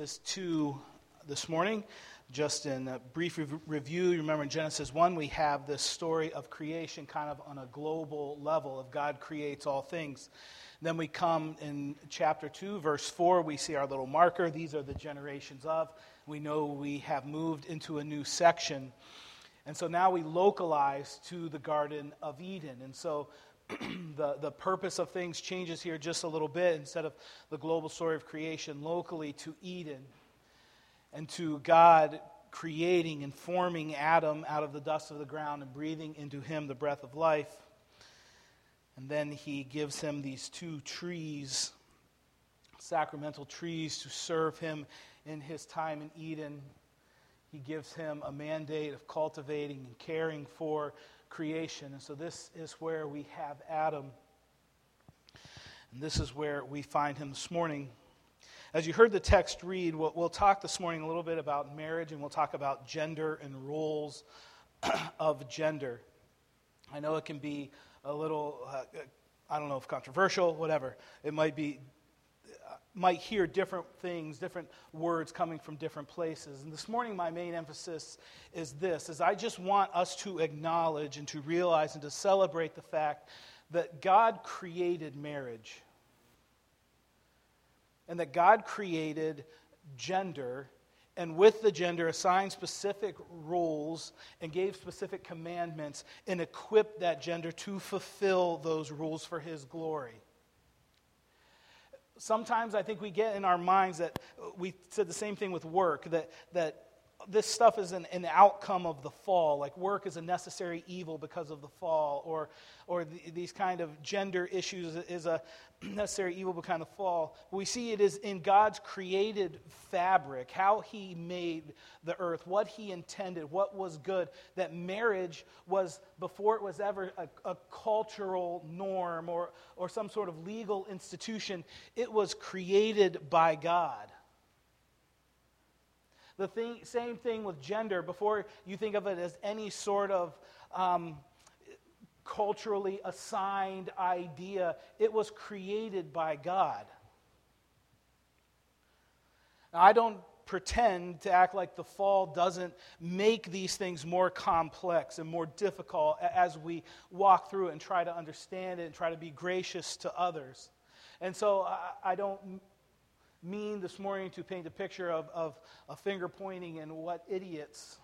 Genesis 2 this morning. Just in a brief rev- review, you remember in Genesis 1, we have this story of creation kind of on a global level, of God creates all things. Then we come in chapter 2, verse 4, we see our little marker. These are the generations of. We know we have moved into a new section. And so now we localize to the Garden of Eden. And so the, the purpose of things changes here just a little bit. Instead of the global story of creation locally to Eden and to God creating and forming Adam out of the dust of the ground and breathing into him the breath of life. And then he gives him these two trees, sacramental trees, to serve him in his time in Eden. He gives him a mandate of cultivating and caring for creation. And so this is where we have Adam. And this is where we find him this morning. As you heard the text read, we'll, we'll talk this morning a little bit about marriage and we'll talk about gender and roles of gender. I know it can be a little, uh, I don't know if controversial, whatever. It might be might hear different things, different words coming from different places. And this morning my main emphasis is this is I just want us to acknowledge and to realize and to celebrate the fact that God created marriage. And that God created gender and with the gender assigned specific rules and gave specific commandments and equipped that gender to fulfill those rules for his glory sometimes I think we get in our minds that we said the same thing with work, that, that this stuff is an, an outcome of the fall. Like work is a necessary evil because of the fall, or, or the, these kind of gender issues is a necessary evil because of the fall. We see it is in God's created fabric, how He made the earth, what He intended, what was good, that marriage was, before it was ever a, a cultural norm or, or some sort of legal institution, it was created by God. The thing, same thing with gender. Before you think of it as any sort of um, culturally assigned idea, it was created by God. Now, I don't pretend to act like the fall doesn't make these things more complex and more difficult as we walk through it and try to understand it and try to be gracious to others. And so I, I don't mean this morning to paint a picture of, of a finger pointing and what idiots,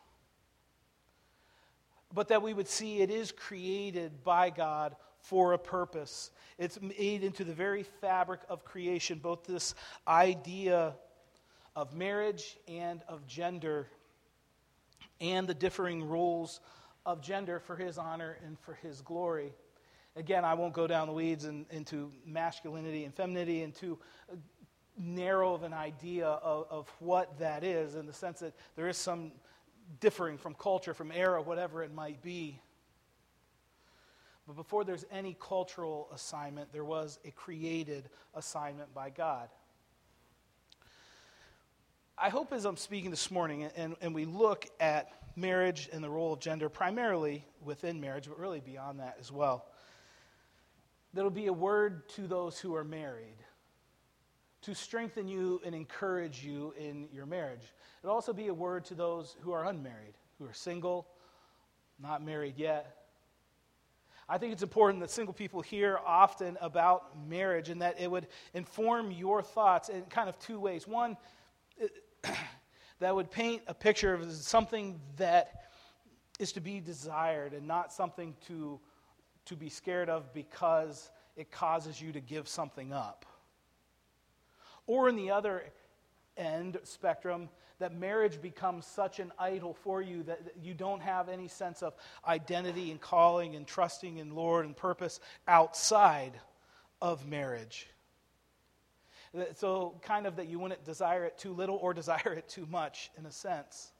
but that we would see it is created by God for a purpose. It's made into the very fabric of creation, both this idea of marriage and of gender, and the differing roles of gender for his honor and for his glory. Again, I won't go down the weeds into masculinity and femininity, into narrow of an idea of, of what that is in the sense that there is some differing from culture, from era, whatever it might be. But before there's any cultural assignment, there was a created assignment by God. I hope as I'm speaking this morning and, and we look at marriage and the role of gender, primarily within marriage, but really beyond that as well, there'll be a word to those who are married to strengthen you and encourage you in your marriage. It'll also be a word to those who are unmarried, who are single, not married yet. I think it's important that single people hear often about marriage and that it would inform your thoughts in kind of two ways. One, that would paint a picture of something that is to be desired and not something to, to be scared of because it causes you to give something up. Or in the other end spectrum, that marriage becomes such an idol for you that you don't have any sense of identity and calling and trusting in Lord and purpose outside of marriage. So, kind of that you wouldn't desire it too little or desire it too much, in a sense.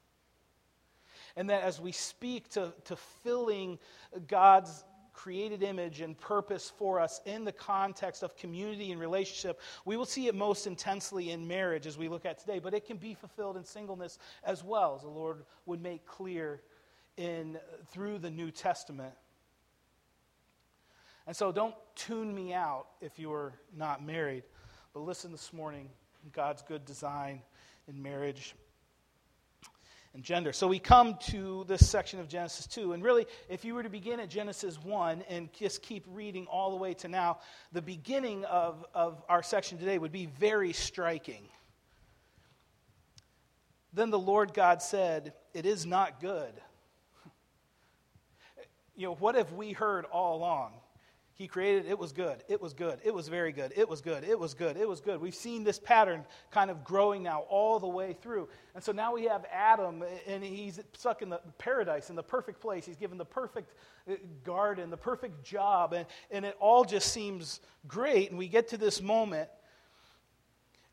And that as we speak to, to filling God's created image and purpose for us in the context of community and relationship. We will see it most intensely in marriage as we look at today, but it can be fulfilled in singleness as well, as the Lord would make clear in through the New Testament. And so don't tune me out if you are not married, but listen this morning God's good design in marriage and gender. So we come to this section of Genesis 2. And really, if you were to begin at Genesis 1 and just keep reading all the way to now, the beginning of, of our section today would be very striking. Then the Lord God said, It is not good. You know, what have we heard all along? He created, it was good, it was good, it was very good, it was good, it was good, it was good. We've seen this pattern kind of growing now all the way through. And so now we have Adam, and he's stuck in the paradise, in the perfect place. He's given the perfect uh, garden, the perfect job, and, and it all just seems great. And we get to this moment,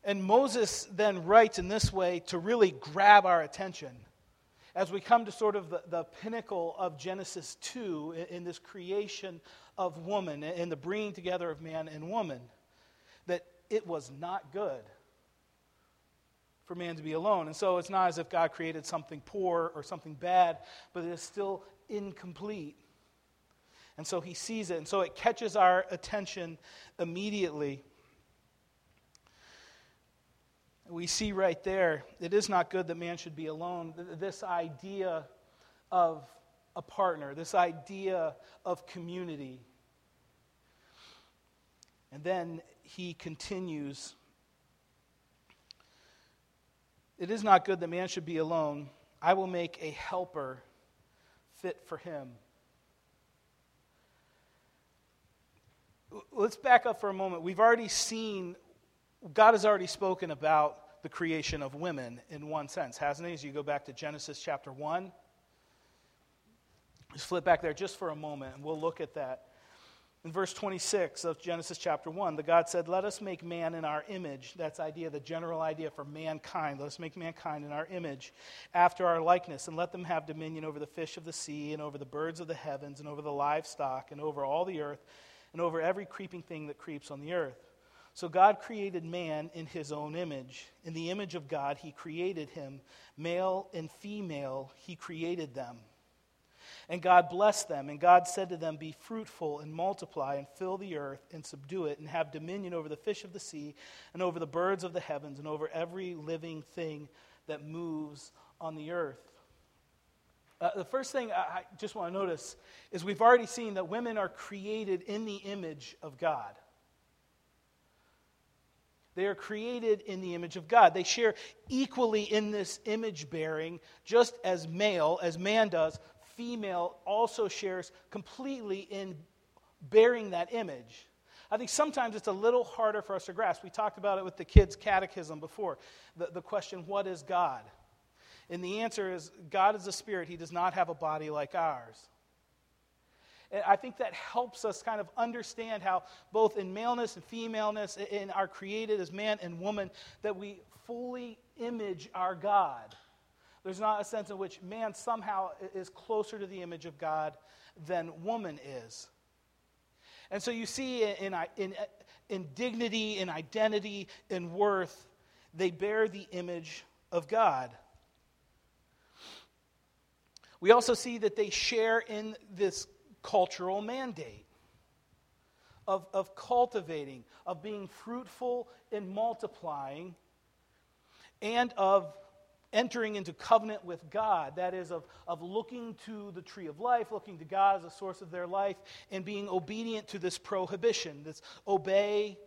and Moses then writes in this way to really grab our attention as we come to sort of the, the pinnacle of Genesis 2 in, in, this creation of woman and the bringing together of man and woman, that it was not good for man to be alone. And so it's not as if God created something poor or something bad, but it is still incomplete. And so he sees it, and so it catches our attention immediately. We see right there, it is not good that man should be alone. This idea of a partner, this idea of community. And then he continues It is not good that man should be alone. I will make a helper fit for him. Let's back up for a moment. We've already seen, God has already spoken about the creation of women in one sense, hasn't he? As you go back to Genesis chapter 1. Just flip back there just for a moment, and we'll look at that. In verse 26 of Genesis chapter 1, the God said, Let us make man in our image. That's idea, the general idea for mankind. Let us make mankind in our image, after our likeness, and let them have dominion over the fish of the sea, and over the birds of the heavens, and over the livestock, and over all the earth, and over every creeping thing that creeps on the earth. So God created man in his own image. In the image of God, he created him. Male and female, he created them. And God blessed them, and God said to them, Be fruitful and multiply, and fill the earth and subdue it, and have dominion over the fish of the sea, and over the birds of the heavens, and over every living thing that moves on the earth. Uh, the first thing I, I just want to notice is we've already seen that women are created in the image of God. They are created in the image of God. They share equally in this image bearing, just as male, as man does, female also shares completely in bearing that image. I think sometimes it's a little harder for us to grasp. We talked about it with the kids' catechism before the, the question, What is God? And the answer is God is a spirit, He does not have a body like ours. And I think that helps us kind of understand how, both in maleness and femaleness, in our created as man and woman, that we fully image our God. There's not a sense in which man somehow is closer to the image of God than woman is. And so you see in, in, in dignity, in identity, in worth, they bear the image of God. We also see that they share in this cultural mandate of, of cultivating, of being fruitful and multiplying, and of entering into covenant with God. That is, of, of looking to the tree of life, looking to God as a source of their life, and being obedient to this prohibition this obey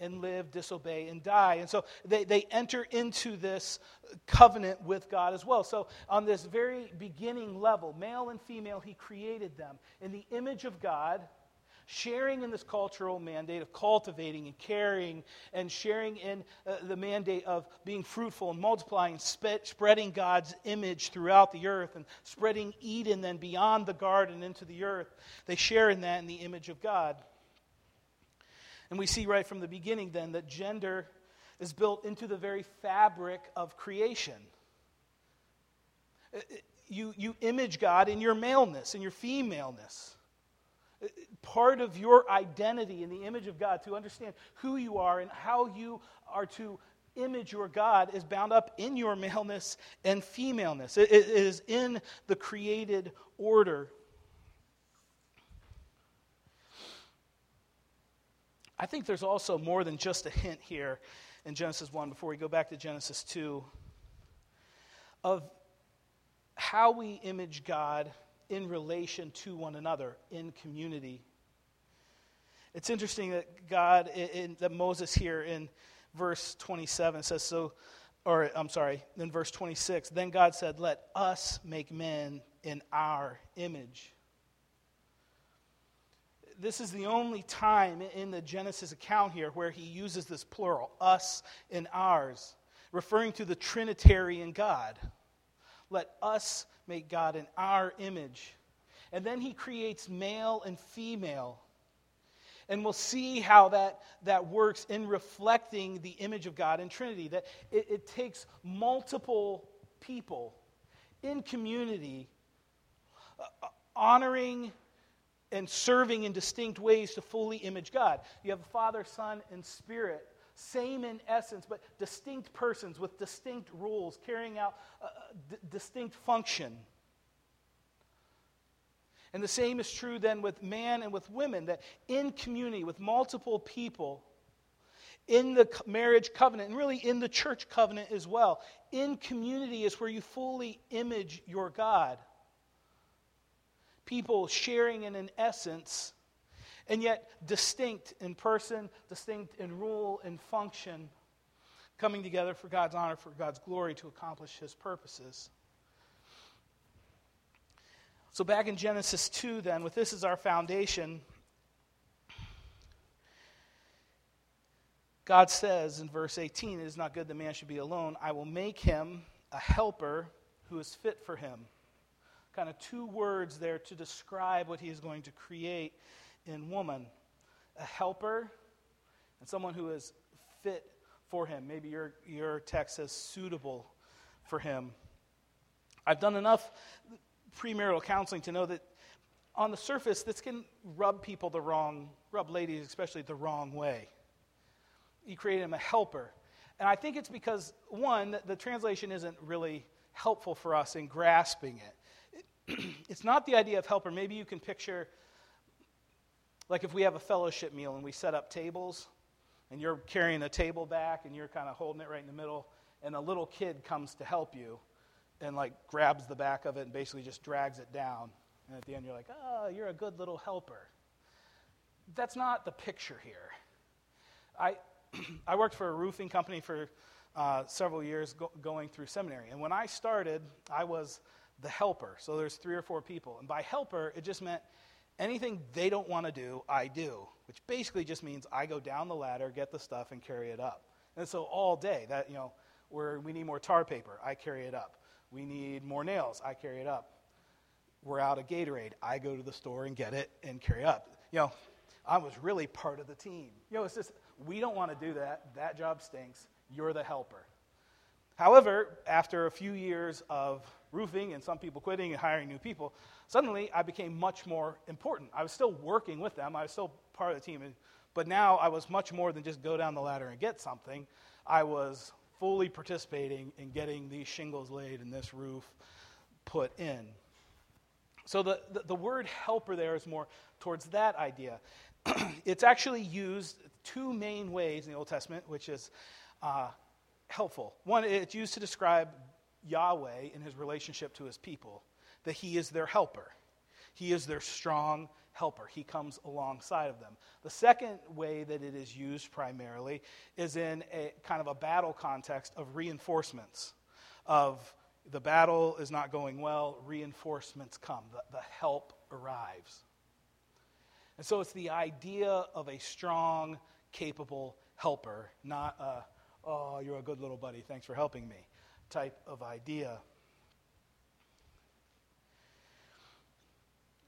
and live, disobey and die. And so they, they enter into this covenant with God as well. So, on this very beginning level, male and female, He created them in the image of God sharing in this cultural mandate of cultivating and caring, and sharing in uh, the mandate of being fruitful and multiplying, spe- spreading God's image throughout the earth, and spreading Eden then beyond the garden into the earth. They share in that in the image of God. And we see right from the beginning then that gender is built into the very fabric of creation. Uh, uh, you, you image God in your maleness, in your femaleness part of your identity in the image of God, to understand who you are and how you are to image your God, is bound up in your maleness and femaleness. it, it is in the created order. I think there's also more than just a hint here in Genesis 1 before we go back to Genesis 2 of how we image God in relation to one another in community. It's interesting that God, in, that Moses here in verse 27 says, so, or I'm sorry, in verse 26, then God said, Let us make men in our image. This is the only time in the Genesis account here where he uses this plural, us and ours, referring to the Trinitarian God. Let us make God in our image. And then he creates male and female. And we'll see how that, that works in reflecting the image of God in Trinity. That it, it takes multiple people in community uh, honoring and serving in distinct ways to fully image God. You have Father, Son, and Spirit, same in essence, but distinct persons with distinct roles, carrying out distinct function. And the same is true then with man and with women, that in community with multiple people, in the marriage covenant, and really in the church covenant as well, in community is where you fully image your God. People sharing in an essence, and yet distinct in person, distinct in rule and function, coming together for God's honor, for God's glory to accomplish his purposes. So, back in Genesis 2, then, with this as our foundation, God says in verse 18, It is not good that man should be alone. I will make him a helper who is fit for him. Kind of two words there to describe what he is going to create in woman a helper and someone who is fit for him. Maybe your, your text says suitable for him. I've done enough premarital counseling to know that on the surface, this can rub people the wrong, rub ladies especially the wrong way. You create him a helper. And I think it's because, one, the translation isn't really helpful for us in grasping it. it's not the idea of helper. Maybe you can picture, like if we have a fellowship meal and we set up tables, and you're carrying a table back and you're kind of holding it right in the middle, and a little kid comes to help you and like grabs the back of it and basically just drags it down. And at the end, you're like, oh, you're a good little helper. That's not the picture here. I, I worked for a roofing company for uh, several years go- going through seminary. And when I started, I was the helper. So there's three or four people. And by helper, it just meant anything they don't want to do, I do, which basically just means I go down the ladder, get the stuff, and carry it up. And so all day, that, you know, where we need more tar paper, I carry it up. We need more nails. I carry it up. We're out of Gatorade. I go to the store and get it and carry up. You know, I was really part of the team. You know, it's just, we don't want to do that. That job stinks. You're the helper. However, after a few years of roofing and some people quitting and hiring new people, suddenly I became much more important. I was still working with them, I was still part of the team, but now I was much more than just go down the ladder and get something. I was fully participating in getting these shingles laid and this roof put in. So the, the, the word helper there is more towards that idea. it's actually used two main ways in the Old Testament, which is uh, helpful. One, it's used to describe Yahweh in his relationship to his people, that he is their helper. He is their strong helper. He comes alongside of them. The second way that it is used primarily is in a kind of a battle context of reinforcements, of the battle is not going well, reinforcements come, the, the help arrives. And so it's the idea of a strong, capable helper, not a, oh, you're a good little buddy, thanks for helping me type of idea.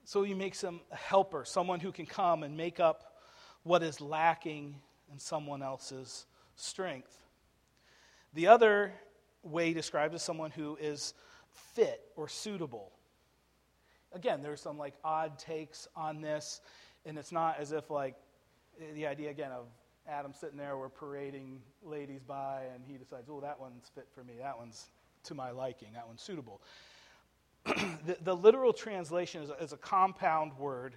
So makes him a helper, someone who can come and make up what is lacking in someone else's strength. The other way described is someone who is fit or suitable. Again, there's some like odd takes on this, and it's not as if like the idea again of Adam sitting there, we're parading ladies by, and he decides, oh, that one's fit for me, that one's to my liking, that one's suitable. the, the, literal translation is a, is a, compound word,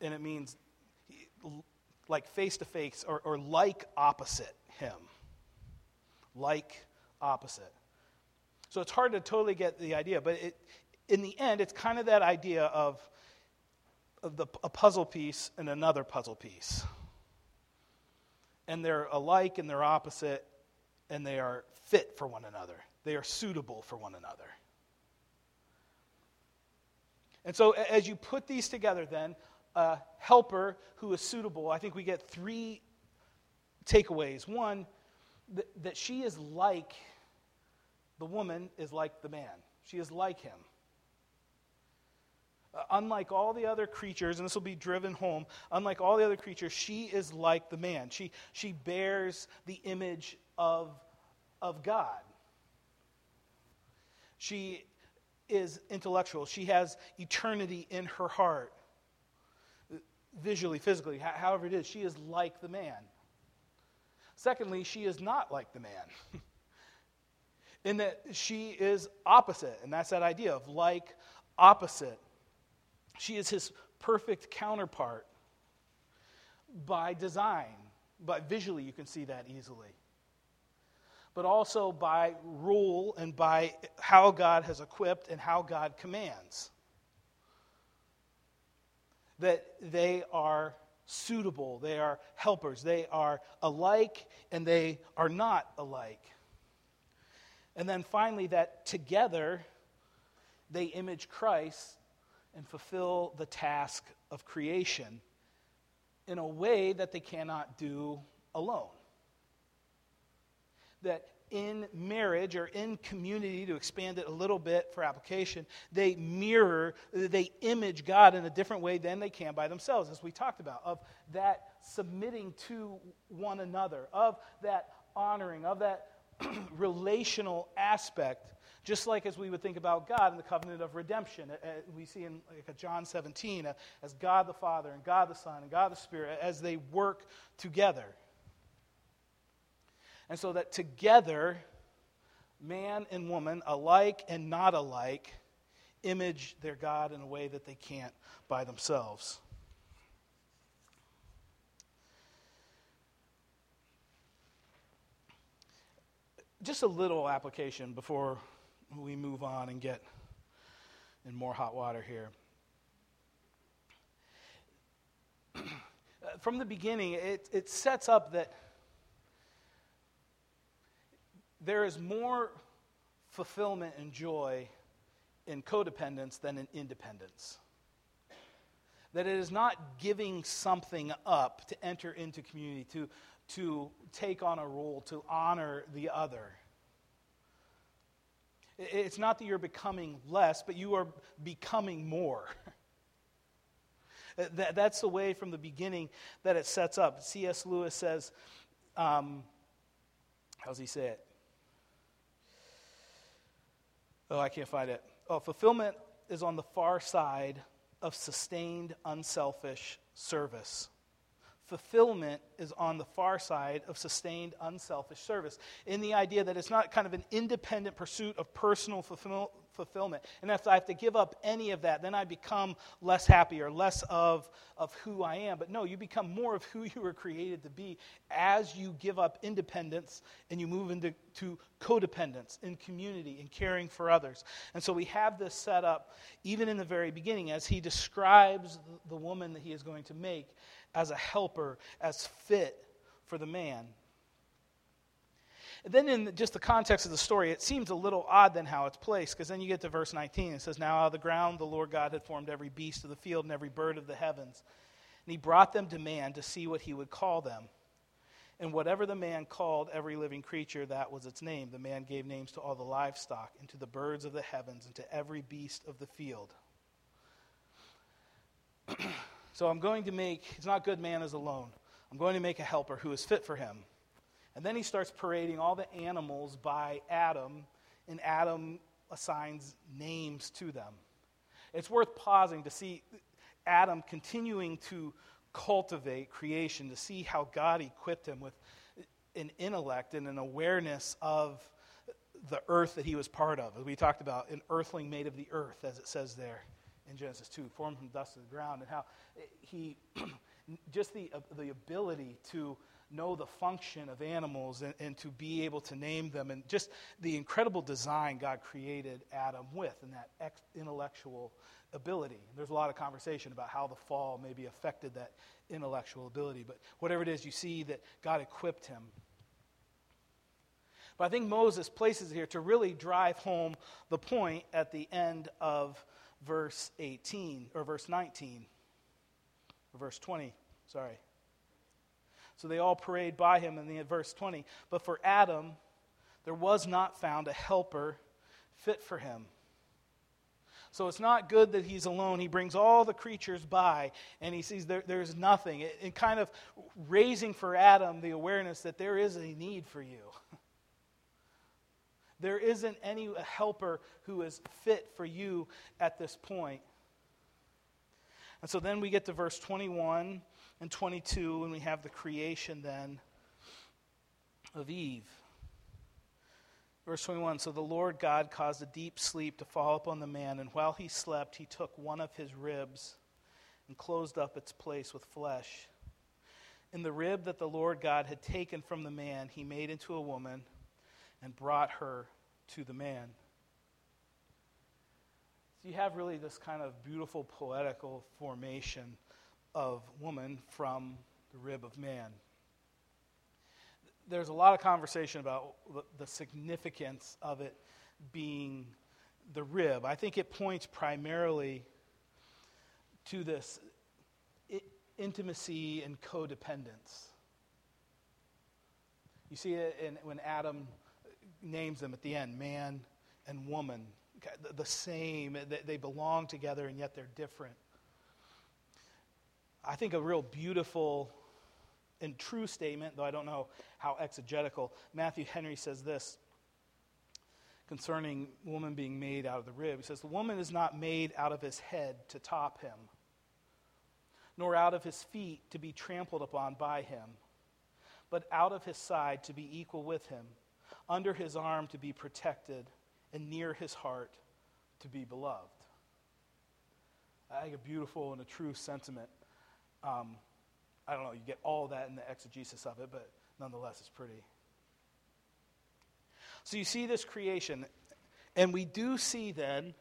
and it means like face to face or like opposite him. like, opposite. So it's hard to totally get the idea, but it, in the end, it's kind of that idea of, of the, a puzzle piece and another puzzle piece. And they're alike and they're opposite, and they are fit for one another. They are suitable for one another. And so, as you put these together, then, a helper who is suitable, I think we get three takeaways. One, that, she is like, the woman is like the man, she is like him. Uh, unlike all the other creatures, and this will be driven home, unlike all the other creatures, she is like the man. She, she bears the image of, of God. She is intellectual. She has eternity in her heart, visually, physically, however it is. She is like the man. Secondly, she is not like the man, in that she is opposite, and that's that idea of like opposite. She is his perfect counterpart by design, but visually you can see that easily but also by rule and by how God has equipped and how God commands. That they are suitable, they are helpers, they are alike, and they are not alike. And then finally, that together they image Christ and fulfill the task of creation in a way that they cannot do alone that in marriage or in community, to expand it a little bit for application, they mirror, they image God in a different way than they can by themselves, as we talked about, of that submitting to one another, of that honoring, of that relational aspect. Just like as we would think about God in the covenant of redemption, we see in like John 17, as God the Father and God the Son and God the Spirit, as they work together. And so that together, man and woman, alike and not alike, image their God in a way that they can't by themselves. Just a little application before we move on and get in more hot water here. From the beginning, it, it sets up that there is more fulfillment and joy in codependence than in independence. That it is not giving something up to enter into community, to, to take on a role, to honor the other. It's not that you're becoming less, but you are becoming more. that, that's the way from the beginning that it sets up. C.S. Lewis says, um, how does he say it? Oh, I can't find it. Oh, fulfillment is on the far side of sustained, unselfish service. Fulfillment is on the far side of sustained, unselfish service. In the idea that it's not kind of an independent pursuit of personal fulfill- fulfillment. And if I have to give up any of that, then I become less happy or less of, of who I am. But no, you become more of who you were created to be as you give up independence and you move into to codependence in community and caring for others. And so we have this set up even in the very beginning as he describes the woman that he is going to make as a helper, as fit for the man. Then, in just the context of the story, it seems a little odd then how it's placed, because then you get to verse 19. It says, Now out of the ground the Lord God had formed every beast of the field and every bird of the heavens. And he brought them to man to see what he would call them. And whatever the man called every living creature, that was its name. The man gave names to all the livestock, and to the birds of the heavens, and to every beast of the field. so I'm going to make, it's not good man is alone. I'm going to make a helper who is fit for him. And then he starts parading all the animals by Adam, and Adam assigns names to them. It's worth pausing to see Adam continuing to cultivate creation, to see how God equipped him with an intellect and an awareness of the earth that he was part of. As we talked about, an earthling made of the earth, as it says there in Genesis 2, formed from dust of the ground, and how he, just the, uh, the ability to know the function of animals and, and, to be able to name them, and just the incredible design God created Adam with, and that ex- intellectual ability. There's a lot of conversation about how the fall maybe affected that intellectual ability, but whatever it is, you see that God equipped him. But I think Moses places here to really drive home the point at the end of verse 18, or verse 19, or verse 20, sorry. So they all parade by him in the verse 20. But for Adam, there was not found a helper fit for him. So it's not good that he's alone. He brings all the creatures by and he sees there, there's nothing. It kind of raising for Adam the awareness that there is a need for you. There isn't any helper who is fit for you at this point. And so then we get to verse 21 and 22, and we have the creation then of Eve. Verse 21 So the Lord God caused a deep sleep to fall upon the man, and while he slept, he took one of his ribs and closed up its place with flesh. In the rib that the Lord God had taken from the man, he made into a woman and brought her to the man. So you have really this kind of beautiful poetical formation of woman from the rib of man. There's a lot of conversation about the significance of it being the rib. I think it points primarily to this intimacy and codependence. You see it in, when Adam names them at the end man and woman. The, same, they belong together and yet they're different. I think a real beautiful and true statement, though I don't know how exegetical. Matthew Henry says this concerning woman being made out of the rib. He says, The woman is not made out of his head to top him, nor out of his feet to be trampled upon by him, but out of his side to be equal with him under his arm to be protected, and near his heart to be beloved. I think a beautiful and a true sentiment. Um, I don't know, you get all that in the exegesis of it, but nonetheless, it's pretty. So you see this creation, and we do see then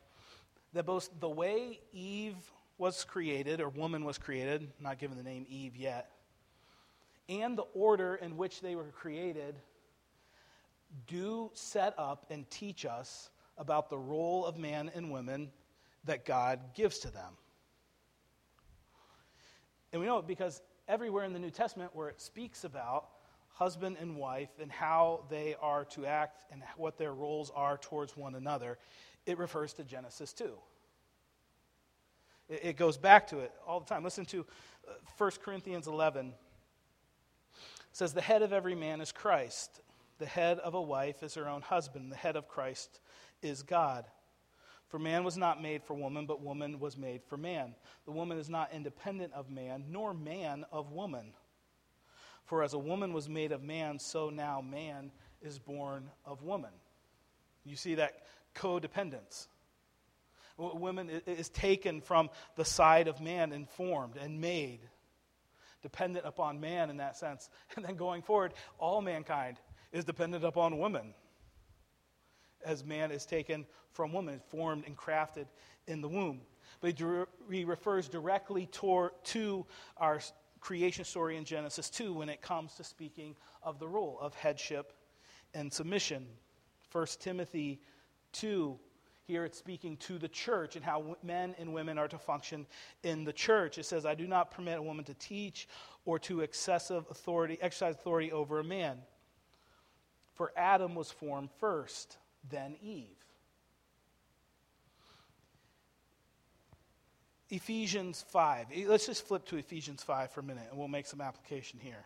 that both the way Eve was created, or woman was created, not given the name Eve yet, and the order in which they were created do set up and teach us about the role of man and women that God gives to them. And we know it because everywhere in the New Testament where it speaks about husband and wife and how they are to act and what their roles are towards one another, it refers to Genesis 2. It goes back to it all the time. Listen to 1 uh, Corinthians 11. It says, The head of every man is Christ the head of a wife is her own husband. The head of Christ is God. For man was not made for woman, but woman was made for man. The woman is not independent of man, nor man of woman. For as a woman was made of man, so now man is born of woman. You see that codependence. Woman is taken from the side of man and formed and made, dependent upon man in that sense. And then going forward, all mankind is dependent upon woman, as man is taken from woman, formed and crafted in the womb. But he refers directly to our creation story in Genesis 2 when it comes to speaking of the role of headship and submission. 1 Timothy 2 here it's speaking to the church and how men and women are to function in the church. It says, I do not permit a woman to teach or to excessive authority, exercise authority over a man. For Adam was formed first, then Eve. Ephesians 5. Let's just flip to Ephesians 5 for a minute and we'll make some application here.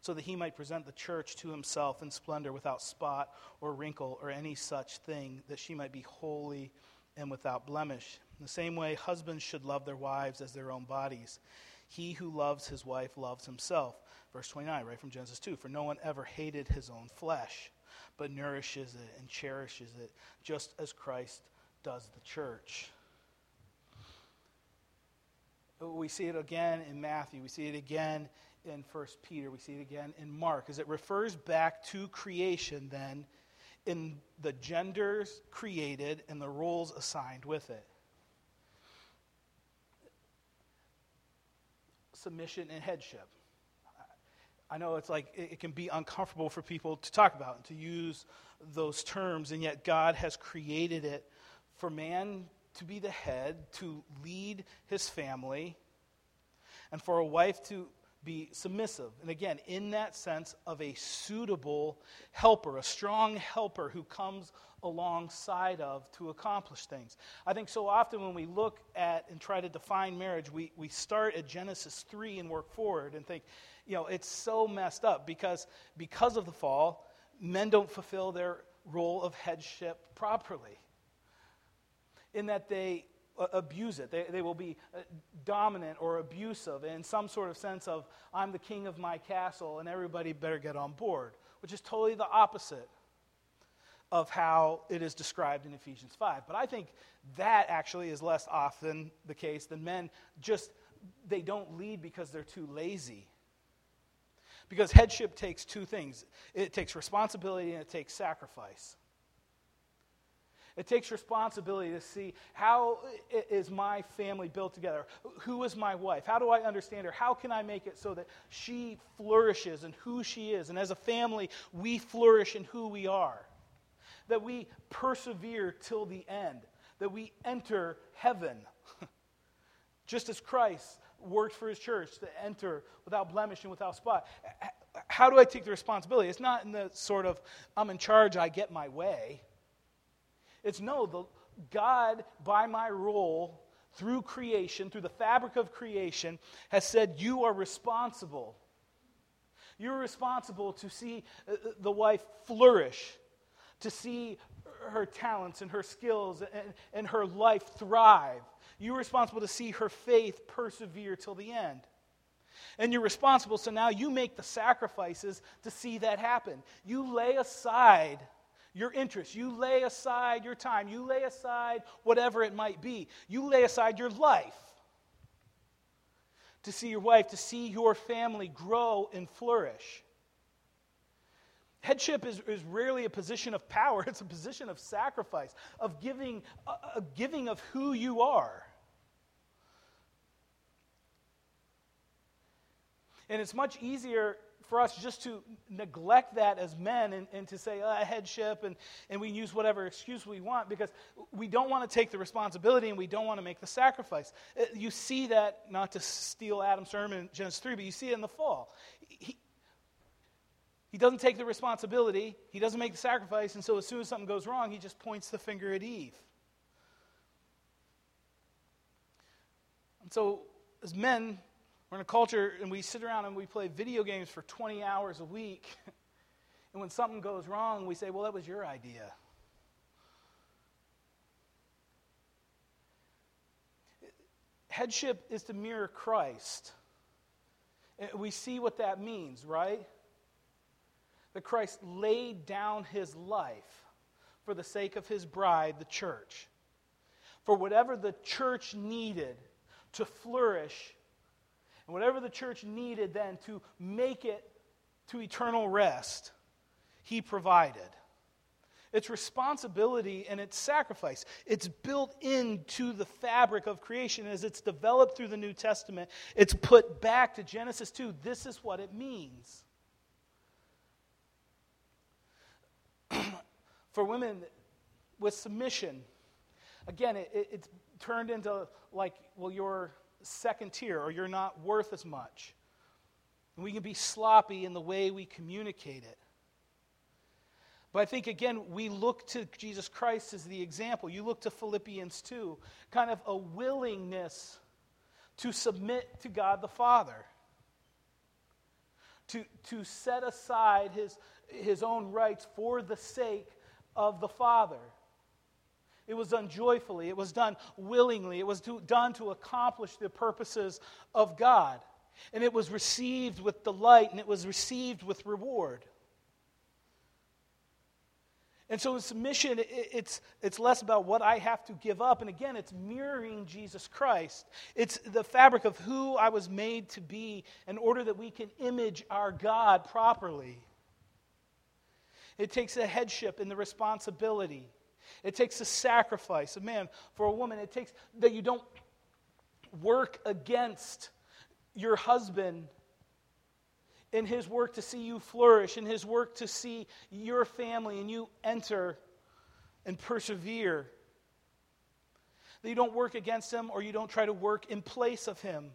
so that he might present the church to himself in splendor without spot or wrinkle or any such thing, that she might be holy and without blemish. In the same way, husbands should love their wives as their own bodies. He who loves his wife loves himself. Verse 29, right from Genesis 2 For no one ever hated his own flesh, but nourishes it and cherishes it, just as Christ does the church. We see it again in Matthew. We see it again in 1 Peter. We see it again in Mark, as it refers back to creation, then, in the genders created and the roles assigned with it. Submission and headship. I know it's like it, can be uncomfortable for people to talk about and to use those terms, and yet God has created it for man to be the head, to lead his family, and for a wife to be submissive. And again, in that sense of a suitable helper, a strong helper who comes alongside of to accomplish things. I think so often when we look at and try to define marriage, we, we start at Genesis 3 and work forward and think, you know, it's so messed up because because of the fall, men don't fulfill their role of headship properly. In that they abuse it. They, they will be uh, dominant or abusive in some sort of sense of, I'm the king of my castle and everybody better get on board, which is totally the opposite of how it is described in Ephesians 5. But I think that actually is less often the case than men just, they don't lead because they're too lazy. Because headship takes two things it takes responsibility and it takes sacrifice. It takes responsibility to see how is my family built together? Who is my wife? How do I understand her? How can I make it so that she flourishes in who she is? And as a family, we flourish in who we are. That we persevere till the end. That we enter heaven. Just as Christ worked for his church to enter without blemish and without spot. How do I take the responsibility? It's not in the sort of, I'm in charge, I get my way. It's no, the, God, by my role, through creation, through the fabric of creation, has said, You are responsible. You're responsible to see uh, uh, the wife flourish, to see her talents and her skills and, and her life thrive. You're responsible to see her faith persevere till the end. And you're responsible, so now you make the sacrifices to see that happen. You lay aside your interests, you lay aside your time, you lay aside whatever it might be, you lay aside your life to see your wife, to see your family grow and flourish. Headship is, is rarely a position of power, it's a position of sacrifice, of giving, uh, uh, a, a giving of who you are. And it's much easier for us just to neglect that as men and, and to say, oh, headship, and, and we use whatever excuse we want because we don't want to take the responsibility and we don't want to make the sacrifice. Uh, you see that, not to steal Adam's sermon in Genesis 3, but you see it in the fall. He, he doesn't take the responsibility, he doesn't make the sacrifice, and so as soon as something goes wrong, he just points the finger at Eve. And so, as men, we're in a culture and we sit around and we play video games for 20 hours a week. And when something goes wrong, we say, well, that was your idea. Headship is to mirror Christ. Uh, we see what that means, right? That Christ laid down his life for the sake of his bride, the church. For whatever the church needed to flourish and whatever the church needed then to make it to eternal rest, he provided. It's responsibility and it's sacrifice. It's built into the fabric of creation as it's developed through the New Testament. It's put back to Genesis 2. This is what it means. For women with submission, again, it, it, it's turned into like, well, you're second tier or you're not worth as much. And we can be sloppy in the way we communicate it. But I think, again, we look to Jesus Christ as the example. You look to Philippians 2, kind of a willingness to submit to God the Father, to, to set aside his, his own rights for the sake of the Father. It was done joyfully, it was done willingly, it was to, done to accomplish the purposes of God. And it was received with delight and it was received with reward. And so in submission, it's, it's less about what I have to give up. And again, it's mirroring Jesus Christ. It's the fabric of who I was made to be in order that we can image our God properly. It takes a headship and the responsibility. It takes a sacrifice. A man, for a woman, it takes that you don't work against your husband in his work to see you flourish, in his work to see your family and you enter and persevere. That you don't work against him or you don't try to work in place of him.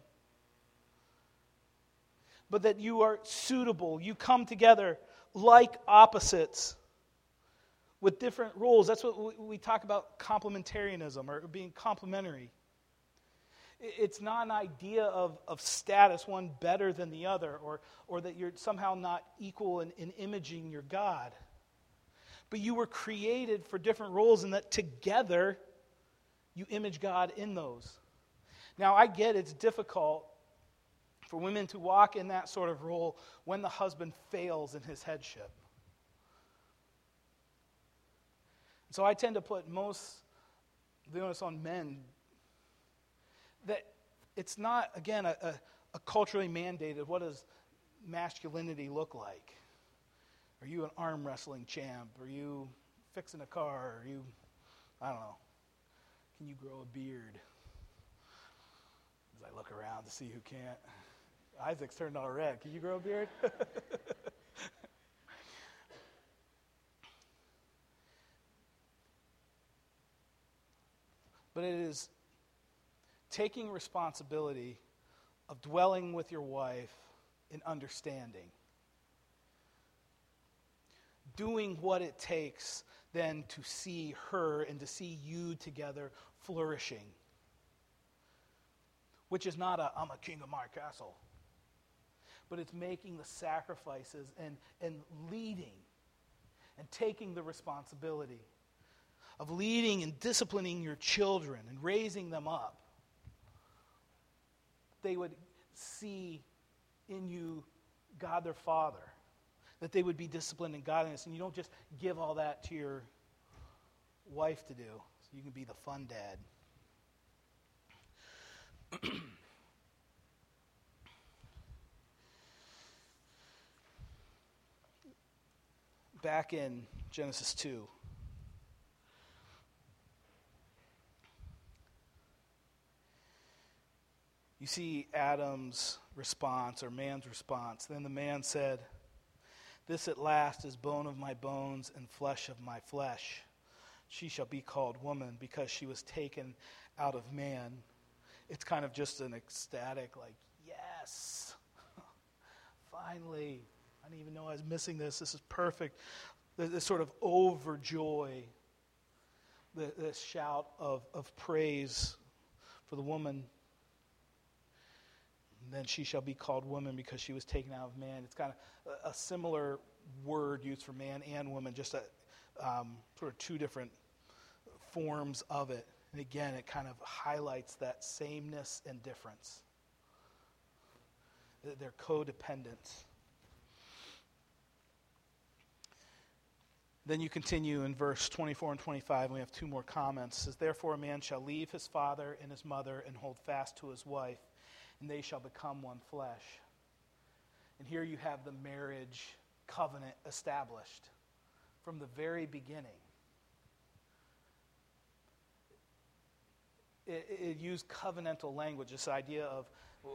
But that you are suitable. You come together like opposites with different roles. That's what we talk about complementarianism or being complementary. It's not an idea of, of status, one better than the other, or, or that you're somehow not equal in, in imaging your God. But you were created for different roles, and that together you image God in those. Now, I get it's difficult for women to walk in that sort of role when the husband fails in his headship. So I tend to put most the onus on men that it's not, again, a, a, a culturally mandated what does masculinity look like? Are you an arm wrestling champ? Are you fixing a car? Are you, I don't know, can you grow a beard? As I look around to see who can't. Isaac's turned all red. Can you grow a beard? but it is taking responsibility of dwelling with your wife in understanding. Doing what it takes then to see her and to see you together flourishing. Which is not a, I'm a king of my castle. But it's making the sacrifices and, and leading and taking the responsibility of leading and disciplining your children and raising them up they would see in you God their Father, that they would be disciplined in godliness. And you don't just give all that to your wife to do, so you can be the fun dad. Back in Genesis 2. You see Adam's response or man's response. Then the man said, This at last is bone of my bones and flesh of my flesh. She shall be called woman because she was taken out of man. It's kind of just an ecstatic, like, yes, finally. I didn't even know I was missing this. This is perfect. This sort of overjoy, this shout of, of praise for the woman then she shall be called woman because she was taken out of man. It's kind of a, similar word used for man and woman, just a, um, sort of two different forms of it. And again, it kind of highlights that sameness and difference. They're codependent. Then you continue in verse 24 and 25, and we have two more comments. It says, Therefore, a man shall leave his father and his mother and hold fast to his wife and they shall become one flesh. And here you have the marriage covenant established from the very beginning. It, it, used covenantal language, this idea of,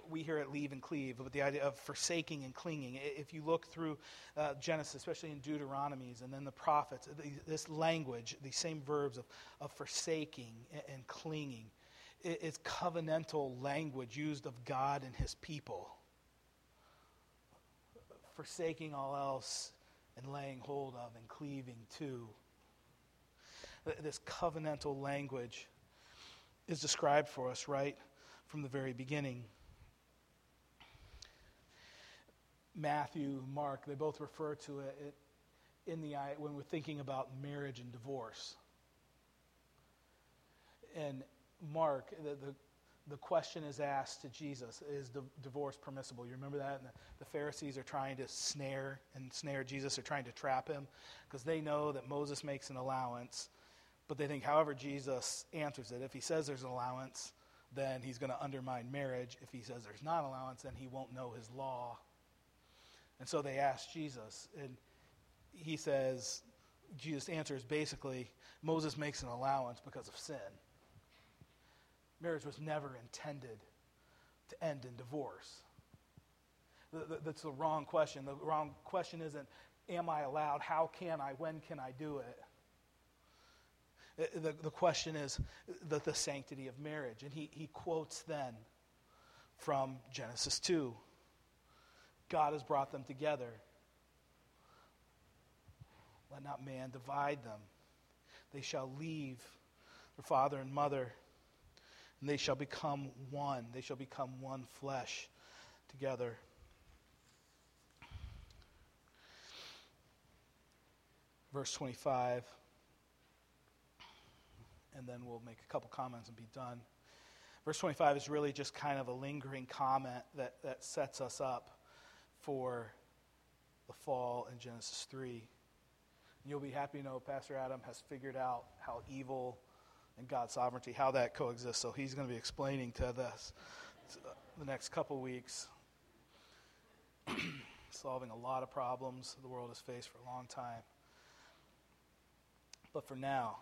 we hear it leave and cleave, but the idea of forsaking and clinging. If you look through uh, Genesis, especially in Deuteronomies and then the prophets, this language, these same verbs of, of forsaking and, and clinging, it's covenantal language used of God and his people. forsaking all else and laying hold of and cleaving to. This covenantal language is described for us right from the very beginning. Matthew, Mark, they both refer to it in the when we're thinking about marriage and divorce. And Mark, the, the, the question is asked to Jesus Is the divorce permissible? You remember that? And the, the Pharisees are trying to snare and snare Jesus, are trying to trap him because they know that Moses makes an allowance. But they think, however, Jesus answers it. If he says there's an allowance, then he's going to undermine marriage. If he says there's not allowance, then he won't know his law. And so they ask Jesus, and he says, Jesus' answers basically Moses makes an allowance because of sin. Marriage was never intended to end in divorce. That's the wrong question. The wrong question isn't, Am I allowed? How can I? When can I do it? Uh, the, the question is the, the sanctity of marriage. And he, he quotes then from Genesis 2 God has brought them together. Let not man divide them. They shall leave their father and mother, and they shall become one. They shall become one flesh together. Verse 25, and then we'll make a couple comments and be done. Verse 25 is really just kind of a lingering comment that, that sets us up for the fall in Genesis 3. And you'll be happy to know Pastor Adam has figured out how evil and God's sovereignty, how that coexists. So he's going to be explaining to us the next couple weeks, solving a lot of problems the world has faced for a long time. But for now,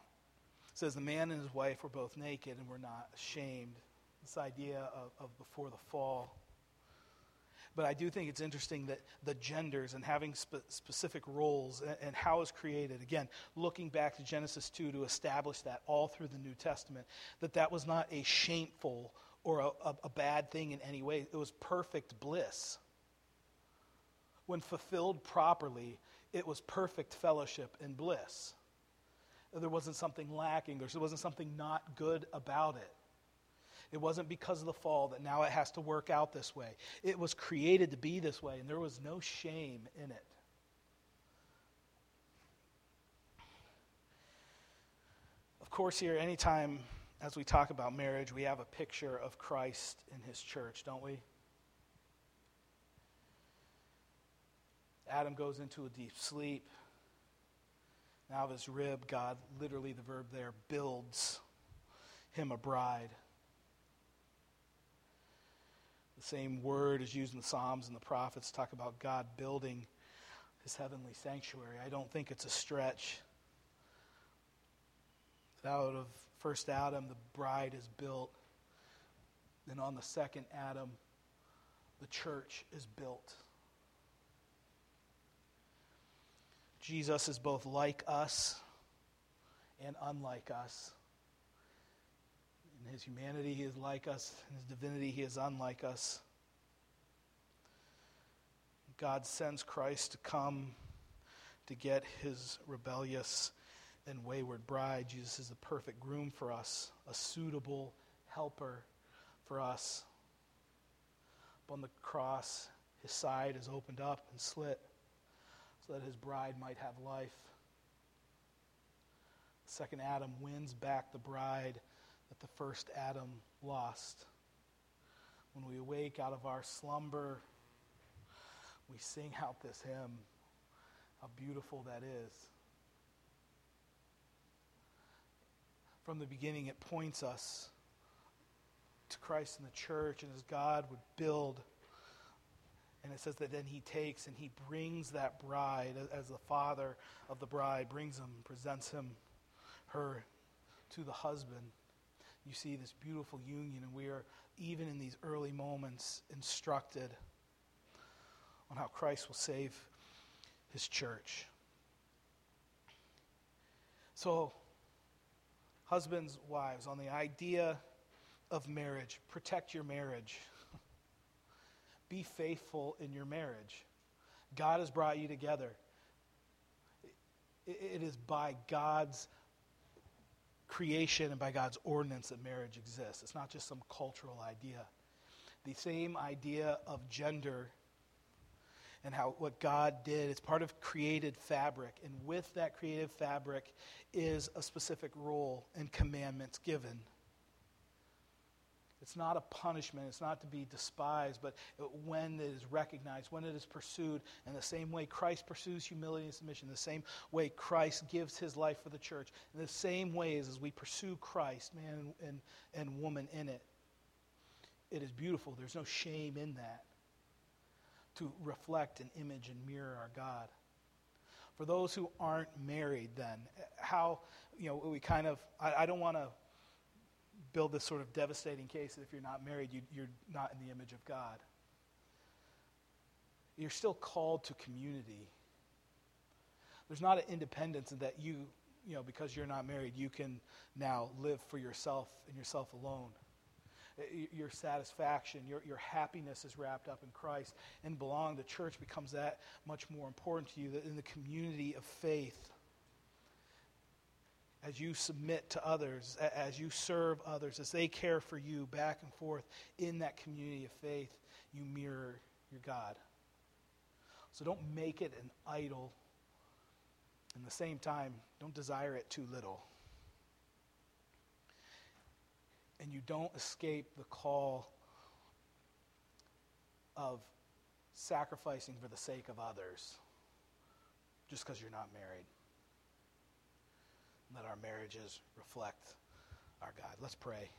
it says the man and his wife were both naked and were not ashamed. This idea of, of before the fall. But I do think it's interesting that the genders and having spe- specific roles and, and how it's created, again, looking back to Genesis 2 to establish that all through the New Testament, that that was not a shameful or a, a, a bad thing in any way. It was perfect bliss. When fulfilled properly, it was perfect fellowship and bliss. There wasn't something lacking, there wasn't something not good about it. It wasn't because of the fall that now it has to work out this way. It was created to be this way, and there was no shame in it. Of course, here, anytime as we talk about marriage, we have a picture of Christ in his church, don't we? Adam goes into a deep sleep. Now of his rib, God, literally the verb there, builds him a bride. The same word is used in the Psalms and the prophets talk about God building his heavenly sanctuary. I don't think it's a stretch. That out of first Adam, the bride is built. Then on the second Adam, the church is built. Jesus is both like us and unlike us. In his humanity, he is like us. In his divinity, he is unlike us. God sends Christ to come to get his rebellious and wayward bride. Jesus is the perfect groom for us, a suitable helper for us. Upon the cross, his side is opened up and slit so that his bride might have life. second Adam wins back the bride that the first Adam lost. When we awake out of our slumber, we sing out this hymn. How beautiful that is. From the beginning, it points us to Christ and the church, and as God would build. And it says that then he takes and he brings that bride, as the father of the bride brings him, presents him, her to the husband you see this beautiful union, and we are, even in these early moments, instructed on how Christ will save his church. So, husbands, wives, on the idea of marriage, protect your marriage. Be faithful in your marriage. God has brought you together. It is by God's creation and by God's ordinance that marriage exists. It's not just some cultural idea. The same idea of gender and how what God did, it's part of created fabric. And with that creative fabric is a specific role and commandments given. It's not a punishment. It's not to be despised, but when it is recognized, when it is pursued, in the same way Christ pursues humility and submission, the same way Christ gives his life for the church, in the same ways as we pursue Christ, man and, and woman in it, it is beautiful. There's no shame in that to reflect and image and mirror our God. For those who aren't married, then, how, you know, we kind of, I, I don't want to build this sort of devastating case that if you're not married, you, you're not in the image of God. You're still called to community. There's not an independence in that you, you know, because you're not married, you can now live for yourself and yourself alone. Your satisfaction, your, your happiness is wrapped up in Christ. And belong The church becomes that much more important to you, in the community of faith as you submit to others, as you serve others, as they care for you back and forth in that community of faith, you mirror your God. So don't make it an idol. In the same time, don't desire it too little. And you don't escape the call of sacrificing for the sake of others just because you're not married. Let our marriages reflect our God. Let's pray.